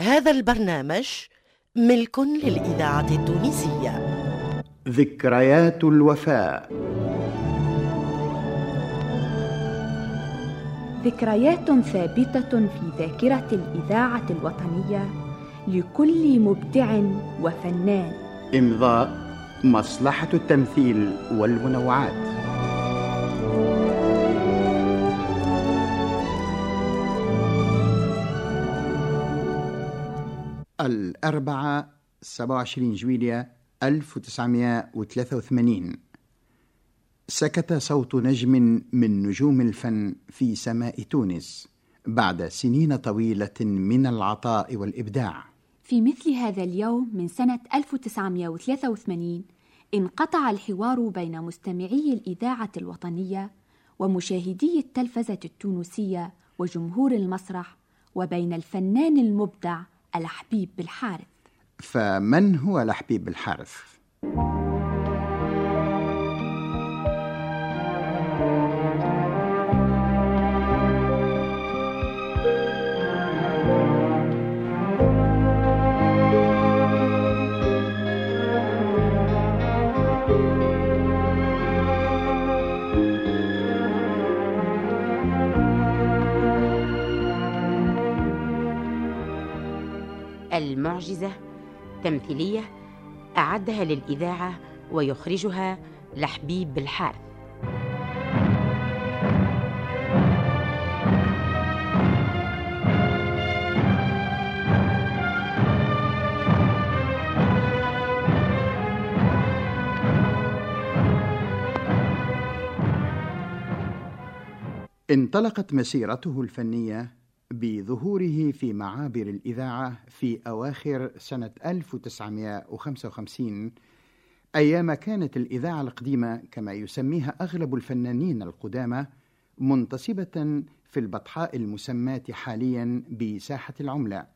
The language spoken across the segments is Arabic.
هذا البرنامج ملك للإذاعة التونسية. ذكريات الوفاء. ذكريات ثابتة في ذاكرة الإذاعة الوطنية لكل مبدع وفنان. إمضاء مصلحة التمثيل والمنوعات. الأربعة 27 جويلية 1983 سكت صوت نجم من نجوم الفن في سماء تونس بعد سنين طويلة من العطاء والإبداع. في مثل هذا اليوم من سنة 1983 انقطع الحوار بين مستمعي الإذاعة الوطنية ومشاهدي التلفزة التونسية وجمهور المسرح وبين الفنان المبدع الحبيب بالحارث فمن هو الحبيب بالحارث؟ المعجزة تمثيلية أعدها للإذاعة ويخرجها لحبيب بالحارث انطلقت مسيرته الفنية بظهوره في معابر الإذاعة في أواخر سنة 1955 أيام كانت الإذاعة القديمة كما يسميها أغلب الفنانين القدامى منتصبة في البطحاء المسماة حاليا بساحة العملة.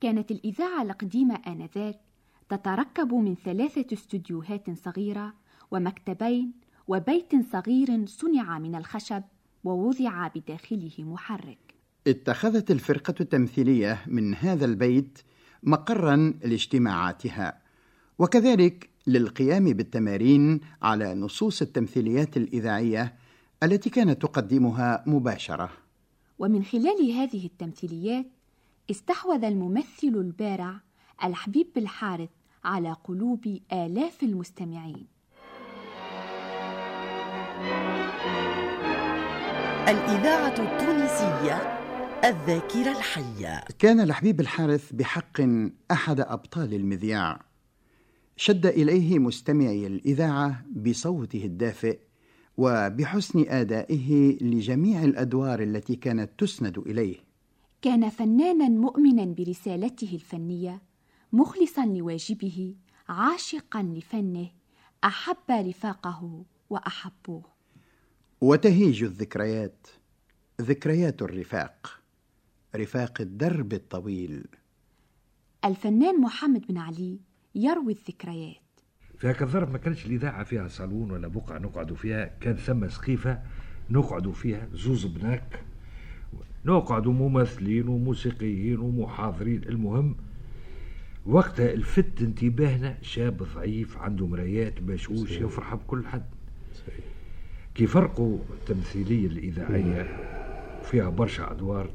كانت الإذاعة القديمة آنذاك تتركب من ثلاثة استوديوهات صغيرة ومكتبين وبيت صغير صنع من الخشب ووضع بداخله محرك. اتخذت الفرقة التمثيلية من هذا البيت مقرا لاجتماعاتها وكذلك للقيام بالتمارين على نصوص التمثيليات الإذاعية التي كانت تقدمها مباشرة. ومن خلال هذه التمثيليات استحوذ الممثل البارع الحبيب بالحارث على قلوب آلاف المستمعين. الإذاعة التونسية الذاكرة الحية. كان الحبيب الحارث بحق أحد أبطال المذياع. شد إليه مستمعي الإذاعة بصوته الدافئ وبحسن آدائه لجميع الأدوار التي كانت تسند إليه. كان فنانا مؤمنا برسالته الفنية مخلصا لواجبه عاشقا لفنه أحب رفاقه وأحبوه. وتهيج الذكريات ذكريات الرفاق. رفاق الدرب الطويل. الفنان محمد بن علي يروي الذكريات. في هاك الظرف ما كانش الإذاعة فيها صالون ولا بقعة نقعدوا فيها كان ثم سقيفة نقعدوا فيها زوز بناك نقعدوا ممثلين وموسيقيين ومحاضرين. المهم وقتها الفت انتباهنا شاب ضعيف عنده مرايات بشوش يفرح بكل حد. صحيح. كي فرقوا التمثيلية الإذاعية فيها برشا أدوار.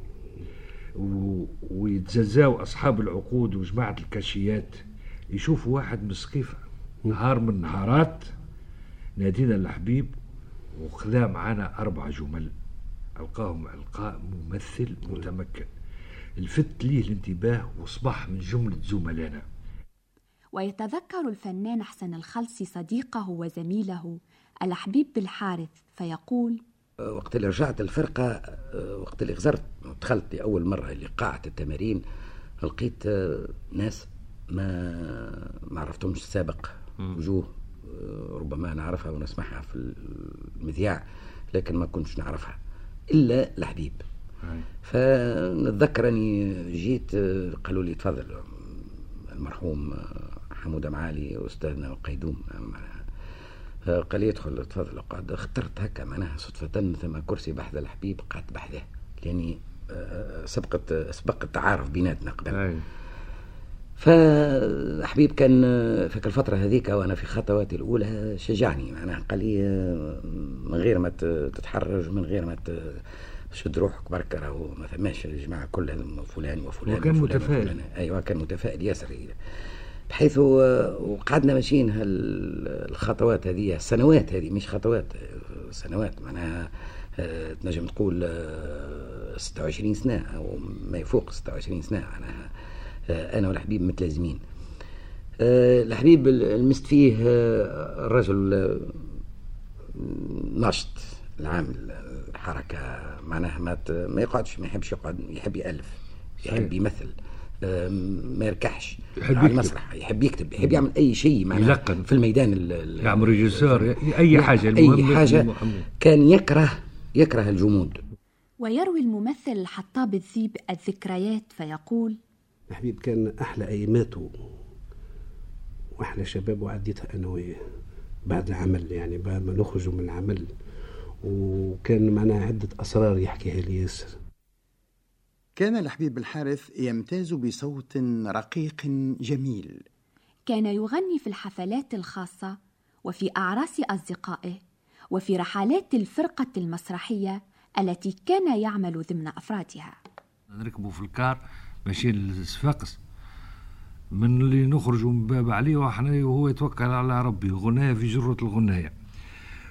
و... ويتززاو أصحاب العقود وجماعة الكاشيات. يشوفوا واحد مسقيفة نهار من نهارات نادينا الحبيب وخذا معانا أربع جمل. ألقاهم ألقاء ممثل متمكن. الفت ليه الانتباه وصبح من جملة زملائنا. ويتذكر الفنان حسن الخلصي صديقه وزميله الحبيب بالحارث فيقول وقت اللي رجعت الفرقة وقت اللي غزرت دخلت لأول مرة لقاعة التمارين لقيت ناس ما ما عرفتهمش السابق. وجوه ربما نعرفها ونسمعها في المذياع لكن ما كنتش نعرفها إلا الحبيب. فنتذكر أني جيت قالوا لي تفضل المرحوم حمودة معالي أستاذنا وقيدوم قال لي ادخل تفضل اقعد اخترت هكا معناها صدفة ثم كرسي بحذا الحبيب قعدت بحذاه لاني سبقت سبق التعارف بيناتنا قبل. فحبيب كان في الفترة هذيك وأنا في خطواتي الأولى شجعني معناها قال لي من غير ما تتحرج من غير ما شد روحك برك راهو ما فماش الجماعة كلها فلان وفلان وكان متفائل. أيوة كان متفائل. ياسر بحيث وقعدنا ماشيين الخطوات هذه السنوات هذه مش خطوات سنوات معناها آه، تنجم تقول 26 آه، سنة أو ما يفوق 26 سنة معناها آه، أنا والحبيب متلازمين. الحبيب لمست فيه الرجل نشط العامل الحركة معناها ما ما يقعدش ما يحبش يقعد يحب يألف يحب يمثل. ما يركحش. يحب على المسرح. يحب يكتب يحب يعمل أي شيء معناها يلقن. في الميدان يعمل ريجيسور أي حاجة. أي حاجة كان يكره يكره الجمود. ويروي الممثل الحطاب الذيب الذكريات فيقول الحبيب كان أحلى أياماته وأحلى شباب وعديتها أنا وياه بعد العمل يعني بعد ما نخرج من العمل. وكان معنا عدة أسرار يحكيها لي ياسر. كان الحبيب الحارث يمتاز بصوت رقيق جميل. كان يغني في الحفلات الخاصة وفي أعراس أصدقائه وفي رحلات الفرقة المسرحية التي كان يعمل ضمن أفرادها. نركبوا في الكار ماشيين للصفاقس. من اللي نخرجوا من باب عليه وحنا وهو يتوكل على ربي غناية في جرة الغناية.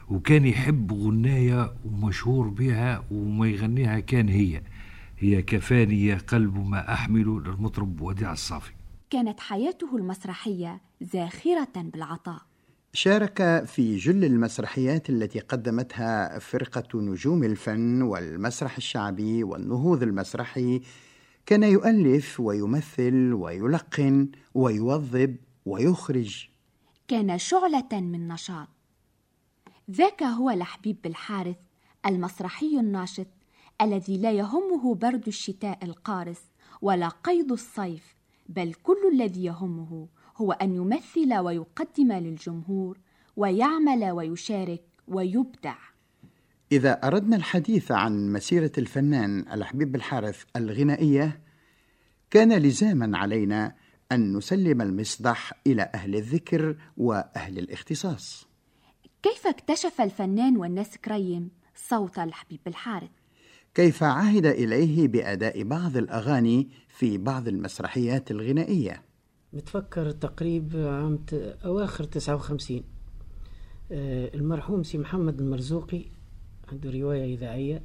وكان يحب غناية ومشهور بها وما يغنيها كان هي. هي كفاني قلب ما أحمل للمطرب وديع الصافي. كانت حياته المسرحية زاخرة بالعطاء. شارك في جل المسرحيات التي قدمتها فرقة نجوم الفن والمسرح الشعبي والنهوض المسرحي كان يؤلف ويمثل ويلقن ويوظب ويخرج. كان شعلة من نشاط. ذاك هو لحبيب بالحارث المسرحي الناشط. الذي لا يهمه برد الشتاء القارس ولا قيض الصيف بل كل الذي يهمه هو أن يمثل ويقدم للجمهور ويعمل ويشارك ويبدع. إذا أردنا الحديث عن مسيرة الفنان الحبيب الحارث الغنائية كان لزاما علينا أن نسلم المصدح إلى أهل الذكر وأهل الاختصاص. كيف اكتشف الفنان والناس كريم صوت الحبيب الحارث؟ كيف عهد إليه بأداء بعض الأغاني في بعض المسرحيات الغنائية؟ متفكر تقريب عام أواخر 59 آه، المرحوم سي محمد المرزوقي عنده رواية إذاعية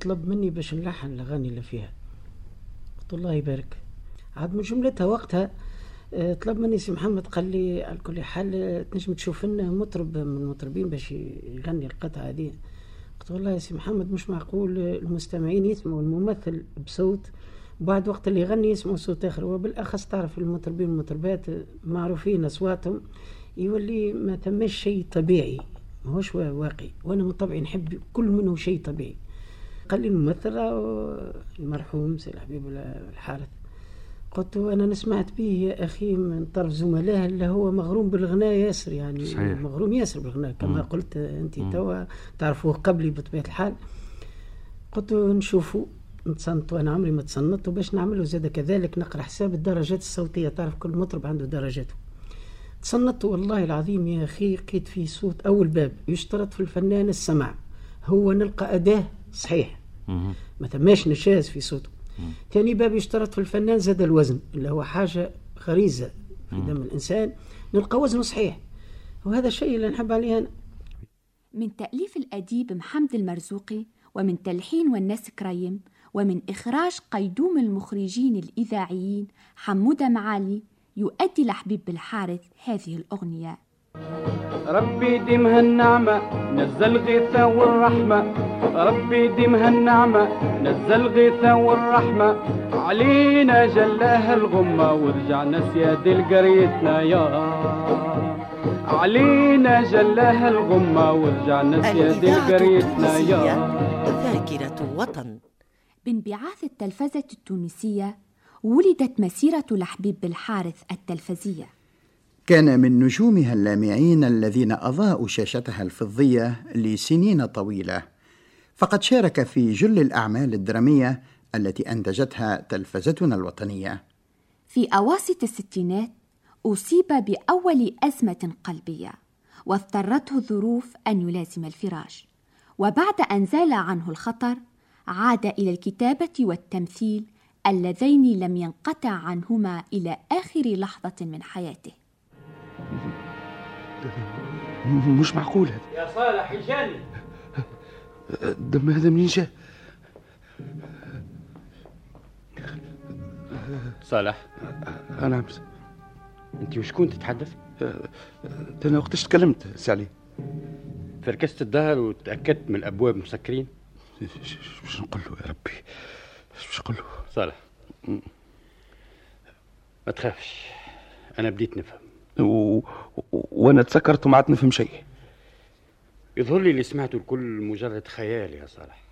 طلب مني باش نلحن الأغاني اللي فيها. قلت الله يبارك. عاد من جملتها وقتها آه، طلب مني سي محمد قال لي على كل حال تنجم تشوف لنا مطرب من المطربين باش يغني القطعة هذه. قلت والله يا سي محمد مش معقول المستمعين يسمعوا الممثل بصوت؟ وبعد وقت اللي يغني يسمعوا صوت آخر. وبالأخص تعرف المطربين والمطربات معروفين أصواتهم يولي ما تمش شيء طبيعي ما هوش واقعي. وأنا من طبعي نحب كل منه شيء طبيعي. قال لي الممثل المرحوم سي الحبيب الحارث. قلت أنا نسمعت به يا أخي من طرف زملائه اللي هو مغروم بالغناء ياسر يعني صحيح. مغروم ياسر بالغناء كما م. قلت أنت توا تعرفوه قبلي بطبيعة الحال. قلت نشوفوا نتصنت وأنا عمري ما تصنت باش نعمله زاد كذلك نقرأ حساب الدرجات الصوتية تعرف كل مطرب عنده درجاته تصنت والله العظيم يا أخي لقيت فيه صوت أول باب يشترط في الفنان السمع هو نلقى أداة صحيح. ما ثماش نشاز في صوته. ثاني باب يشترط في الفنان زاد الوزن اللي هو حاجة غريزة في دم الإنسان نلقى وزنه صحيح. وهذا الشيء اللي نحب عليه أنا. من تأليف الأديب محمد المرزوقي ومن تلحين والناس كريم ومن إخراج قيدوم المخرجين الإذاعيين حمودة معالي يؤدي لحبيب بالحارث هذه الأغنية. ربي ديمها النعمة نزل غيثة والرحمة. ربي ديمها النعمة نزل غيثة والرحمة. علينا جلاها الغمة ورجعنا سياد القريتنا يا. علينا جلاها الغمة ورجعنا سياد القريتنا يا. ذاكرة وطن بانبعاث التلفزة التونسية ولدت مسيرة لحبيب بالحارث التلفزية. كان من نجومها اللامعين الذين أضاءوا شاشتها الفضية لسنين طويلة. فقد شارك في جل الأعمال الدرامية التي أنتجتها تلفزتنا الوطنية. في أواسط الستينات أصيب بأول أزمة قلبية واضطرته الظروف أن يلازم الفراش وبعد أن زال عنه الخطر عاد إلى الكتابة والتمثيل اللذين لم ينقطع عنهما إلى آخر لحظة من حياته. مش معقول هذا. يا صالح الجاني الدم هذا منين جاء؟ صالح. أنا عم أنت وشكون تتحدث؟ أنا وقتاش تكلمت سي علي فركست الدهر وتأكدت من الأبواب مسكرين. باش نقول له يا ربي؟ باش نقول له؟ صالح. ما تخافش. أنا بديت نفهم. و... و... وأنا تسكرت وما عاد نفهم شيء. يظهر لي اللي سمعته الكل مجرد خيال يا صالح.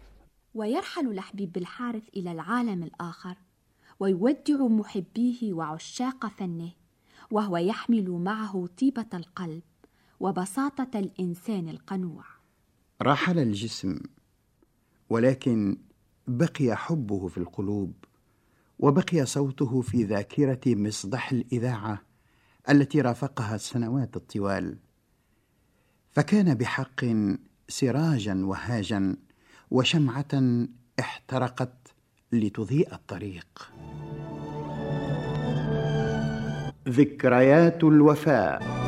ويرحل لحبيب الحارث إلى العالم الآخر ويودع محبيه وعشاق فنه وهو يحمل معه طيبة القلب وبساطة الإنسان القنوع. رحل الجسم ولكن بقي حبه في القلوب وبقي صوته في ذاكرة مصدح الإذاعة التي رافقها السنوات الطوال. فكان بحق سراجا وهاجا وشمعة احترقت لتضيء الطريق. ذكريات الوفاء.